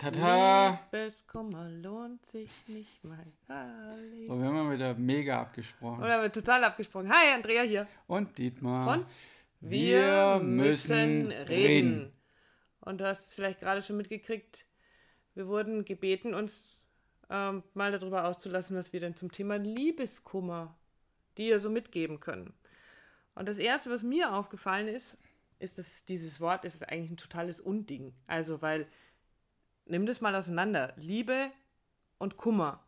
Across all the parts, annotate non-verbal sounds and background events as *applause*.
Tada! Liebeskummer lohnt sich nicht mal. So, wir haben mal wieder mega abgesprochen. Oder wir total abgesprochen. Hi, Andrea hier. Und Dietmar. Von Wir müssen reden. Und du hast es vielleicht gerade schon mitgekriegt. Wir wurden gebeten, uns ähm, mal darüber auszulassen, was wir denn zum Thema Liebeskummer dir so mitgeben können. Und das Erste, was mir aufgefallen ist, ist, dass dieses Wort ist eigentlich ein totales Unding. Also, weil, nimm das mal auseinander. Liebe und Kummer.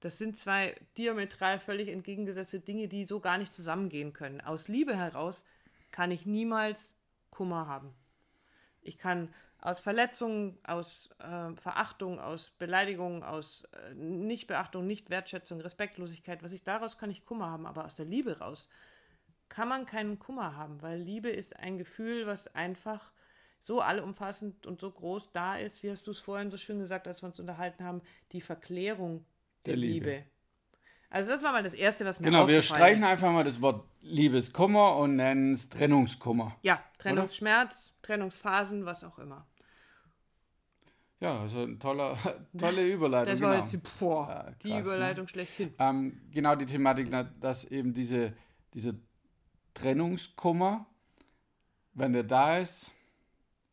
Das sind zwei diametral völlig entgegengesetzte Dinge, die so gar nicht zusammengehen können. Aus Liebe heraus kann ich niemals Kummer haben. Ich kann aus Verletzungen, aus äh, Verachtung, aus Beleidigung, aus äh, Nichtbeachtung, Nichtwertschätzung, Respektlosigkeit, was ich daraus kann ich Kummer haben, aber aus der Liebe raus kann man keinen Kummer haben, weil Liebe ist ein Gefühl, was einfach so allumfassend und so groß da ist, wie hast du es vorhin so schön gesagt, als wir uns unterhalten haben, die Verklärung der, Der Liebe. Liebe. Also das war mal das Erste, was mir Genau, wir streichen ist. einfach mal das Wort Liebeskummer und nennen es Trennungskummer. Ja, Trennungsschmerz, Trennungsphasen, was auch immer. Ja, also ein toller, *laughs* tolle *laughs* Überleitung. Das war genau. jetzt die, boah, Ja, die krass, ne? Überleitung schlechthin. Ähm, genau die Thematik, dass eben diese, dieser Trennungskummer, wenn der da ist,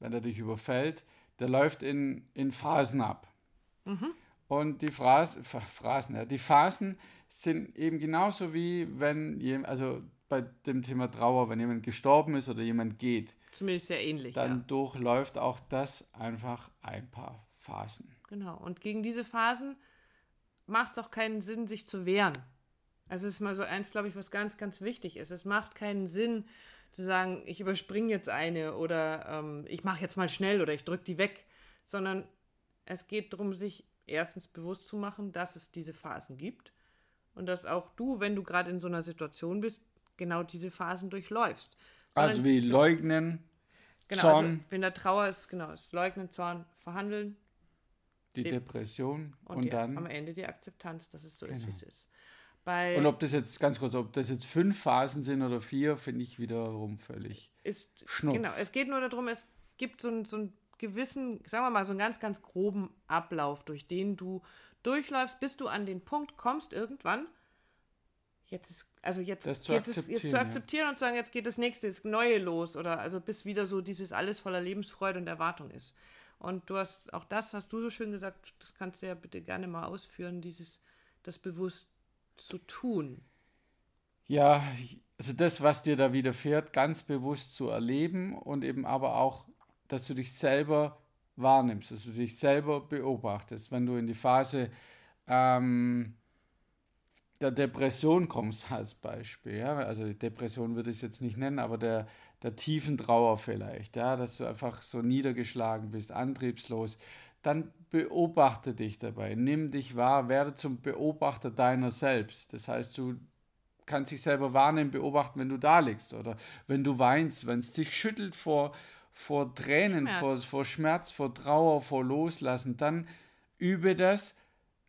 wenn er dich überfällt, der läuft in, in Phasen ab. Und die Phras, Ph- Phrasen, ja, die Phasen sind eben genauso wie wenn jemand, also bei dem Thema Trauer, wenn jemand gestorben ist oder jemand geht, Zumindest sehr ähnlich, dann ja. durchläuft auch das einfach ein paar Phasen. Genau. Und gegen diese Phasen macht es auch keinen Sinn, sich zu wehren. Also es ist mal so eins, glaube ich, was ganz, ganz wichtig ist. Es macht keinen Sinn zu sagen, ich überspringe jetzt eine oder ähm, ich mache jetzt mal schnell oder ich drücke die weg, sondern es geht darum, sich erstens bewusst zu machen, dass es diese Phasen gibt und dass auch du, wenn du gerade in so einer Situation bist, genau diese Phasen durchläufst. Also Sondern wie das- leugnen, genau, Zorn, Also, wenn der Trauer ist, genau, das Leugnen, Zorn, Verhandeln, die Depression und, und, die, dann am Ende die Akzeptanz, dass es so ist, Genau. wie es ist. Bei Und ob das jetzt, ganz kurz, ob das jetzt fünf Phasen sind oder vier, finde ich wiederum völlig. ist Schnurz. genau, es geht nur darum, es gibt so, einen- so einen gewissen, sagen wir mal, so einen ganz, ganz groben Ablauf, durch den du durchläufst, bis du an den Punkt kommst, irgendwann. Jetzt ist, also jetzt Das zu jetzt akzeptieren, zu ja. akzeptieren und zu sagen, jetzt geht das nächste, das Neue los oder also bis wieder so dieses alles voller Lebensfreude und Erwartung ist. Und du hast, auch das hast du so schön gesagt, das kannst du ja bitte gerne mal ausführen, dieses, das bewusst zu tun. Ja, also das, was dir da widerfährt, ganz bewusst zu erleben und eben aber auch, dass du dich selber wahrnimmst, dass du dich selber beobachtest. Wenn du in die Phase ähm, der Depression kommst als Beispiel, ja, also Depression würde ich es jetzt nicht nennen, aber der, der tiefen Trauer vielleicht, ja, dass du einfach so niedergeschlagen bist, antriebslos, dann beobachte dich dabei, nimm dich wahr, werde zum Beobachter deiner selbst. Das heißt, du kannst dich selber wahrnehmen, beobachten, wenn du da liegst oder wenn du weinst, wenn es dich schüttelt vor, vor Tränen, Schmerz. Vor, vor Schmerz, vor Trauer, vor Loslassen, dann übe das,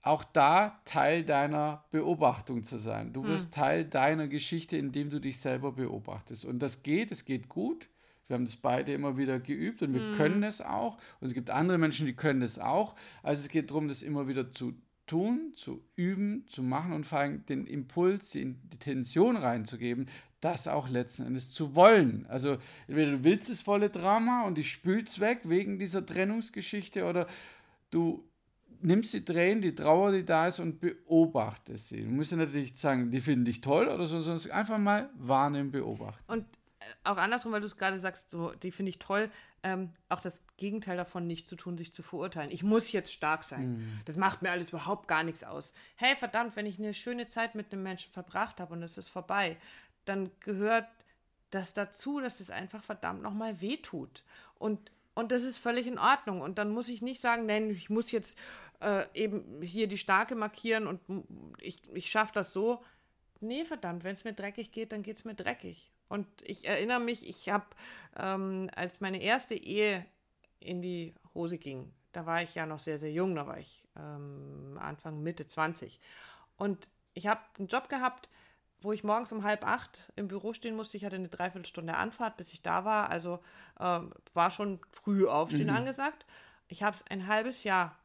auch da Teil deiner Beobachtung zu sein. Du wirst Teil deiner Geschichte, indem du dich selber beobachtest. Und das geht, es geht gut. Wir haben das beide immer wieder geübt und wir können es auch. Und es gibt andere Menschen, die können es auch. Also es geht darum, das immer wieder zu tun, zu üben, zu machen und vor allem den Impuls, die Intention reinzugeben, das auch letzten Endes zu wollen. Also entweder du willst das volle Drama und die spülst weg wegen dieser Trennungsgeschichte oder du nimmst die Tränen, die Trauer, die da ist und beobachtest sie. Du musst ja natürlich nicht sagen, die finden dich toll oder so, sondern einfach mal wahrnehmen, beobachten. Und auch andersrum, weil du es gerade sagst, so, die finde ich toll, ähm, auch das Gegenteil davon nicht zu tun, sich zu verurteilen. Ich muss jetzt stark sein. Das macht mir alles überhaupt gar nichts aus. Hey, verdammt, wenn ich eine schöne Zeit mit einem Menschen verbracht habe und es ist vorbei, dann gehört das dazu, dass es einfach verdammt nochmal wehtut. Und, und das ist völlig in Ordnung. Und dann muss ich nicht sagen, nein, ich muss jetzt äh, eben hier die Starke markieren und ich, ich schaffe das so. Nee, verdammt, wenn es mir dreckig geht, dann geht es mir dreckig. Und ich erinnere mich, ich habe, ähm, als meine erste Ehe in die Hose ging, da war ich ja noch sehr, sehr jung, da war ich ähm, Anfang, Mitte 20. Und ich habe einen Job gehabt, wo ich morgens um halb acht im Büro stehen musste. Ich hatte eine Dreiviertelstunde Anfahrt, bis ich da war. Also ähm, war schon früh aufstehen angesagt. Ich habe es ein halbes Jahr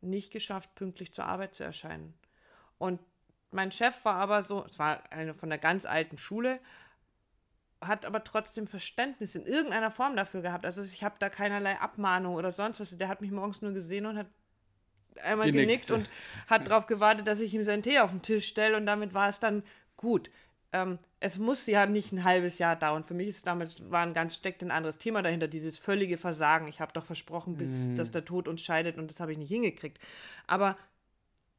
nicht geschafft, pünktlich zur Arbeit zu erscheinen. Und mein Chef war aber so, es war eine von der ganz alten Schule, hat aber trotzdem Verständnis in irgendeiner Form dafür gehabt. Also ich habe da keinerlei Abmahnung oder sonst was. Der hat mich morgens nur gesehen und hat einmal genickt, genickt und hat darauf gewartet, dass ich ihm seinen Tee auf den Tisch stelle und damit war es dann gut. Ähm, es muss ja nicht ein halbes Jahr dauern. Für mich ist damals war ein ganz steckt ein anderes Thema dahinter, dieses völlige Versagen. Ich habe doch versprochen, bis mhm. dass der Tod uns scheidet und das habe ich nicht hingekriegt. Aber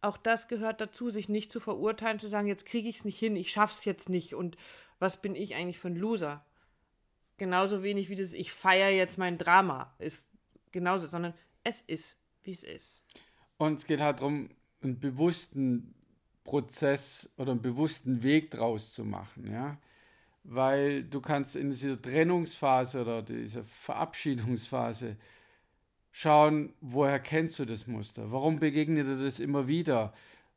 auch das gehört dazu, sich nicht zu verurteilen, zu sagen, jetzt kriege ich es nicht hin, ich schaffe es jetzt nicht und was bin ich eigentlich für ein Loser? Genauso wenig wie das, ich feiere jetzt mein Drama, ist genauso, sondern es ist, wie es ist. Und es geht halt darum, einen bewussten Prozess oder einen bewussten Weg draus zu machen, ja. Weil du kannst in dieser Trennungsphase oder dieser Verabschiedungsphase schauen, woher kennst du das Muster? Warum begegnet dir das immer wieder?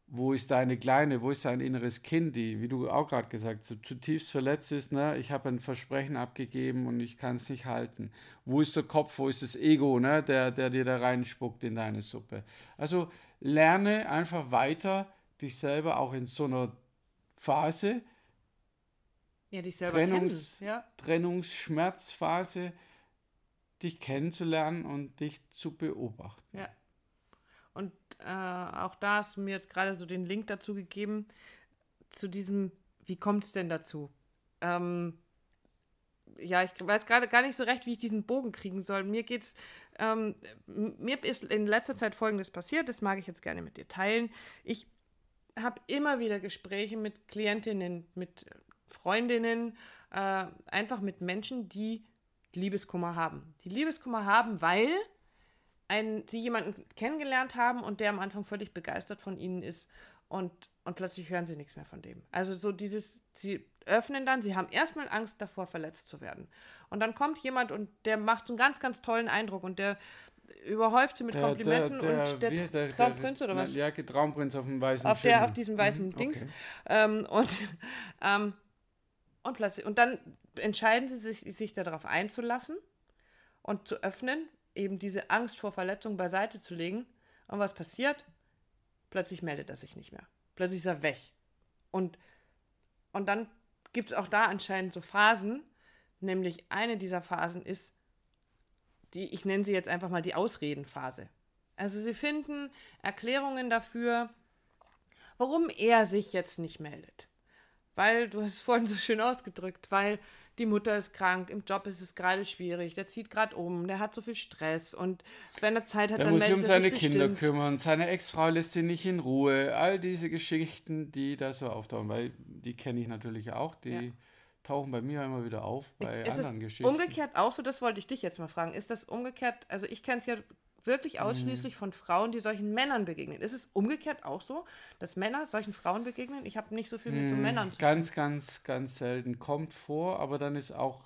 wo ist deine Kleine, wo ist dein inneres Kind, die, wie du auch gerade gesagt hast, so zutiefst verletzt ist, ne? ich habe ein Versprechen abgegeben und ich kann es nicht halten. Wo ist der Kopf, wo ist das Ego, ne? der, der dir da reinspuckt in deine Suppe. Also lerne einfach weiter, dich selber auch in so einer Phase, ja, dich selber Trennungs, ja. Trennungsschmerzphase, dich kennenzulernen und dich zu beobachten. Ja. Und äh, auch da hast du mir jetzt gerade so den Link dazu gegeben, zu diesem, wie kommt es denn dazu? Ähm, ja, ich weiß gerade gar nicht so recht, wie ich diesen Bogen kriegen soll. Mir geht's, ähm, mir ist in letzter Zeit Folgendes passiert, das mag ich jetzt gerne mit dir teilen. Ich habe immer wieder Gespräche mit Klientinnen, mit Freundinnen, äh, einfach mit Menschen, die Liebeskummer haben. Die Liebeskummer haben, weil ein, sie jemanden kennengelernt haben und der am Anfang völlig begeistert von ihnen ist und, und plötzlich hören sie nichts mehr von dem. Also so dieses, sie öffnen dann, sie haben erstmal Angst davor, verletzt zu werden. Und dann kommt jemand und der macht so einen ganz, ganz tollen Eindruck und der überhäuft sie mit der, Komplimenten der, der, und der, der Traumprinz oder was? Ja, Traumprinz auf dem weißen auf der Auf diesem weißen mhm, Dings. Okay. Ähm, und, *laughs* ähm, und und dann entscheiden sie sich, sich darauf einzulassen und zu öffnen eben diese Angst vor Verletzung beiseite zu legen. Und was passiert? Plötzlich meldet er sich nicht mehr. Plötzlich ist er weg. Und, und dann gibt es auch da anscheinend so Phasen, nämlich eine dieser Phasen ist, die, ich nenne sie jetzt einfach mal die Ausredenphase. Also sie finden Erklärungen dafür, warum er sich jetzt nicht meldet. Weil, du hast es vorhin so schön ausgedrückt, weil die Mutter ist krank, im Job ist es gerade schwierig, der zieht gerade um, der hat so viel Stress und wenn er Zeit hat, der dann muss sich um seine Kinder bestimmt. kümmern, seine Ex-Frau lässt ihn nicht in Ruhe, all diese Geschichten, die da so auftauchen, weil die kenne ich natürlich auch, die ja. tauchen bei mir immer wieder auf, bei ist anderen Geschichten. Umgekehrt auch so, das wollte ich dich jetzt mal fragen, ist das umgekehrt, also ich kenne es ja wirklich mhm. ausschließlich mhm. von Frauen, die solchen Männern begegnen. Ist es umgekehrt auch so, dass Männer solchen Frauen begegnen? Ich habe nicht so viel mit so mhm. Männern zu tun. Ganz, ganz, ganz selten. Kommt vor, aber dann ist auch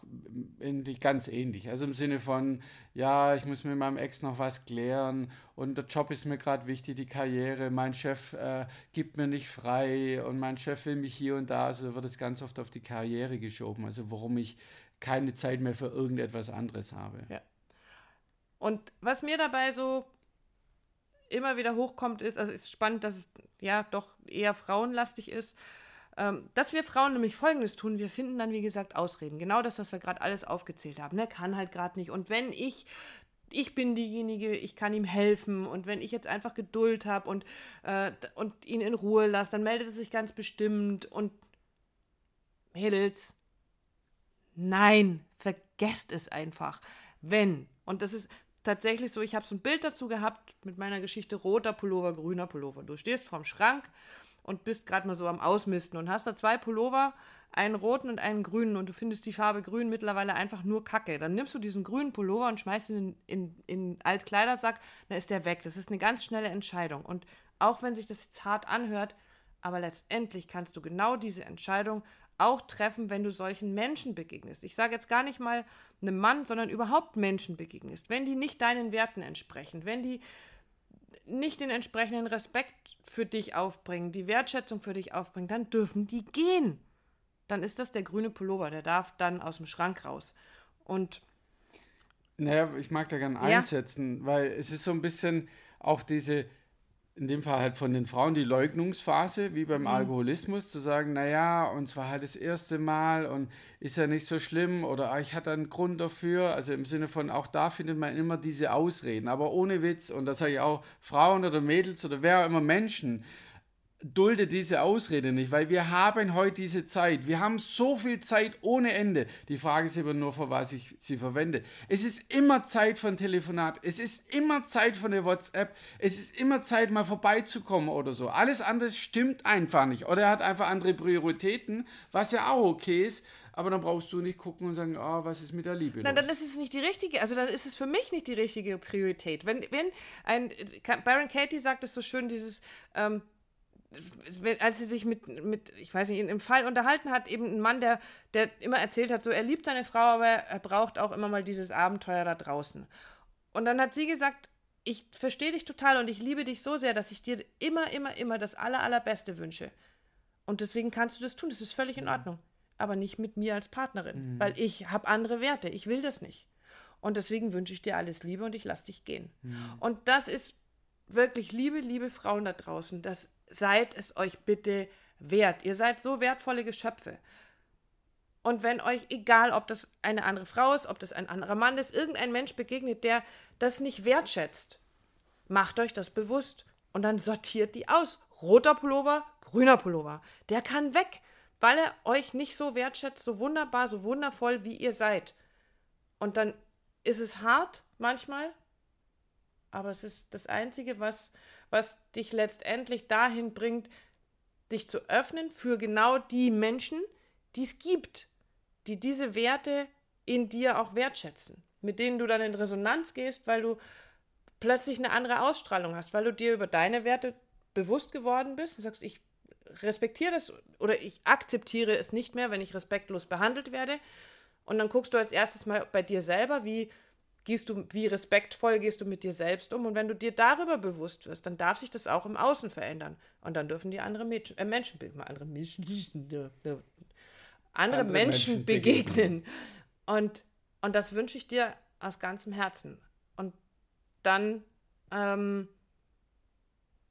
ganz ähnlich. Also im Sinne von, ja, ich muss mit meinem Ex noch was klären und der Job ist mir gerade wichtig, die Karriere, mein Chef äh, gibt mir nicht frei und mein Chef will mich hier und da. Also wird es ganz oft auf die Karriere geschoben. Also warum ich keine Zeit mehr für irgendetwas anderes habe. Ja. Und was mir dabei so immer wieder hochkommt, ist, also es ist spannend, dass es ja doch eher frauenlastig ist, ähm, dass wir Frauen nämlich Folgendes tun, wir finden dann, wie gesagt, Ausreden. Genau das, was wir gerade alles aufgezählt haben. Der kann halt gerade nicht. Und wenn ich ich bin diejenige, ich kann ihm helfen und wenn ich jetzt einfach Geduld habe und, äh, und ihn in Ruhe lasse, dann meldet er sich ganz bestimmt und Mädels, nein, vergesst es einfach. Wenn, und das ist, tatsächlich so, ich habe so ein Bild dazu gehabt mit meiner Geschichte roter Pullover, grüner Pullover. Du stehst vorm Schrank und bist gerade mal so am Ausmisten und hast da zwei Pullover, einen roten und einen grünen und du findest die Farbe grün mittlerweile einfach nur Kacke. Dann nimmst du diesen grünen Pullover und schmeißt ihn in, in Altkleidersack, dann ist der weg. Das ist eine ganz schnelle Entscheidung. Und auch wenn sich das jetzt hart anhört, aber letztendlich kannst du genau diese Entscheidung auch treffen, wenn du solchen Menschen begegnest. Ich sage jetzt gar nicht mal einem Mann, sondern überhaupt Menschen begegnest. Wenn die nicht deinen Werten entsprechen, wenn die nicht den entsprechenden Respekt für dich aufbringen, die Wertschätzung für dich aufbringen, dann dürfen die gehen. Dann ist das der grüne Pullover, der darf dann aus dem Schrank raus. Und Naja, ich mag da gerne Ja. einsetzen, weil es ist so ein bisschen auch diese, in dem Fall halt von den Frauen, die Leugnungsphase, wie Mhm. beim Alkoholismus, zu sagen, naja, und zwar halt das erste Mal und ist ja nicht so schlimm oder ah, ich hatte einen Grund dafür. Also im Sinne von, auch da findet man immer diese Ausreden, aber ohne Witz. Und das sage ich auch Frauen oder Mädels oder wer auch immer Menschen, dulde diese Ausrede nicht, weil wir haben heute diese Zeit. Wir haben so viel Zeit ohne Ende. Die Frage ist immer nur, für was ich sie verwende. Es ist immer Zeit für ein Telefonat. Es ist immer Zeit für eine WhatsApp. Es ist immer Zeit, mal vorbeizukommen oder so. Alles andere stimmt einfach nicht. Oder er hat einfach andere Prioritäten, was ja auch okay ist. Aber dann brauchst du nicht gucken und sagen, ah, was ist mit der Liebe Nein, los? dann ist es nicht die richtige, also dann ist es für mich nicht die richtige Priorität. Wenn, wenn ein, Baron Katie sagt es so schön, dieses, ähm, als sie sich mit, mit, ich weiß nicht, im Fall unterhalten hat, eben ein Mann, der, der immer erzählt hat, so er liebt seine Frau, aber er braucht auch immer mal dieses Abenteuer da draußen. Und dann hat sie gesagt, ich verstehe dich total und ich liebe dich so sehr, dass ich dir immer, immer, immer das aller, allerbeste wünsche. Und deswegen kannst du das tun, das ist völlig in Ordnung. Aber nicht mit mir als Partnerin, weil ich habe andere Werte, ich will das nicht. Und deswegen wünsche ich dir alles Liebe und ich lasse dich gehen. Und das ist wirklich, liebe, liebe Frauen da draußen, das seid es euch bitte wert. Ihr seid so wertvolle Geschöpfe. Und wenn euch, egal ob das eine andere Frau ist, ob das ein anderer Mann ist, irgendein Mensch begegnet, der das nicht wertschätzt, macht euch das bewusst und dann sortiert die aus. Roter Pullover, grüner Pullover. Der kann weg, weil er euch nicht so wertschätzt, so wunderbar, so wundervoll, wie ihr seid. Und dann ist es hart manchmal, aber es ist das Einzige, was, was dich letztendlich dahin bringt, dich zu öffnen für genau die Menschen, die es gibt, die diese Werte in dir auch wertschätzen, mit denen du dann in Resonanz gehst, weil du plötzlich eine andere Ausstrahlung hast, weil du dir über deine Werte bewusst geworden bist und sagst, ich respektiere das oder ich akzeptiere es nicht mehr, wenn ich respektlos behandelt werde. Und dann guckst du als erstes mal bei dir selber, wie gehst du, wie respektvoll gehst du mit dir selbst um. Und wenn du dir darüber bewusst wirst, dann darf sich das auch im Außen verändern. Und dann dürfen die andere Mädchen, äh, Menschen, andere Menschen, andere, Andere Menschen Menschen begegnen. Und, und das wünsche ich dir aus ganzem Herzen. Und dann ähm,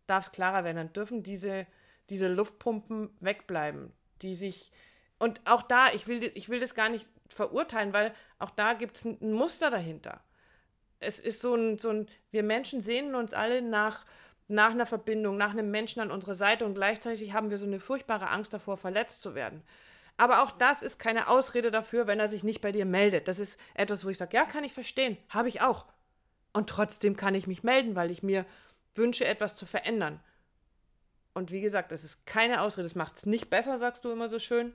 darf es klarer werden. Dann dürfen diese, diese Luftpumpen wegbleiben, die sich. Und auch da, ich will, ich will das gar nicht verurteilen, weil auch da gibt es ein, Muster dahinter. Es ist so ein, so ein, wir Menschen sehnen uns alle nach, nach einer Verbindung, nach einem Menschen an unserer Seite und gleichzeitig haben wir so eine furchtbare Angst davor, verletzt zu werden. Aber auch das ist keine Ausrede dafür, wenn er sich nicht bei dir meldet. Das ist etwas, wo ich sage, ja, kann ich verstehen, habe ich auch. Und trotzdem kann ich mich melden, weil ich mir wünsche, etwas zu verändern. Und wie gesagt, das ist keine Ausrede, das macht es nicht besser, sagst du immer so schön,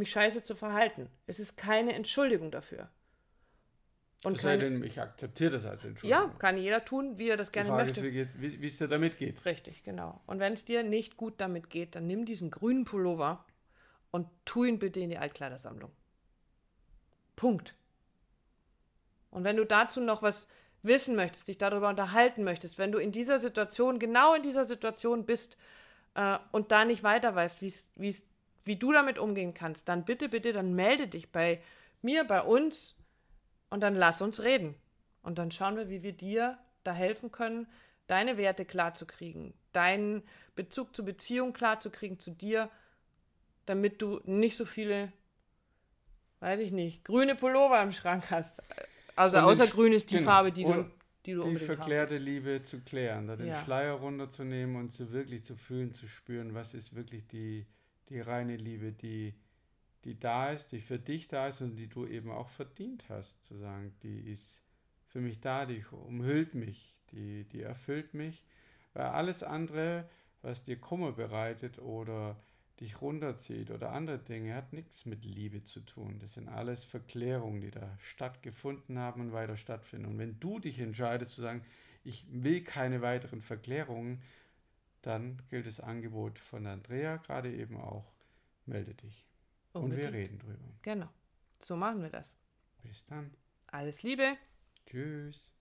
mich scheiße zu verhalten. Es ist keine Entschuldigung dafür. Und Es sei denn, ich akzeptiere das als Entschuldigung. ja, kann jeder tun, wie er das Die gerne Frage möchte. ist, wie, wie, wie es dir damit geht. Richtig, genau. Und wenn es dir nicht gut damit geht, dann nimm diesen grünen Pullover und tu ihn bitte in die Altkleidersammlung. Punkt. Und wenn du dazu noch was wissen möchtest, dich darüber unterhalten möchtest, wenn du in dieser Situation, genau in dieser Situation bist äh, und da nicht weiter weißt, wie's, wie's, wie du damit umgehen kannst, dann bitte, bitte, dann melde dich bei mir, bei uns und dann lass uns reden. Und dann schauen wir, wie wir dir da helfen können, deine Werte klarzukriegen, deinen Bezug zur Beziehung klarzukriegen zu dir, damit du nicht so viele, weiß ich nicht, grüne Pullover im Schrank hast. Also Und außer Sch- grün ist die genau. Farbe, die du, Und die du Die unbedingt haben verklärte Liebe zu klären, da den Ja. Schleier runterzunehmen und zu wirklich zu fühlen, zu spüren, was ist wirklich die, die reine Liebe, die, die da ist, die für dich da ist und die du eben auch verdient hast, zu sagen, die ist für mich da, die umhüllt mich, die, die erfüllt mich, weil alles andere, was dir Kummer bereitet oder dich runterzieht oder andere Dinge, hat nichts mit Liebe zu tun. Das sind alles Verklärungen, die da stattgefunden haben und weiter stattfinden. Und wenn du dich entscheidest zu sagen, ich will keine weiteren Verklärungen, dann gilt das Angebot von Andrea gerade eben auch, melde dich. Und wir Unbedingt. reden drüber. Genau. So machen wir das. Bis dann. Alles Liebe. Tschüss.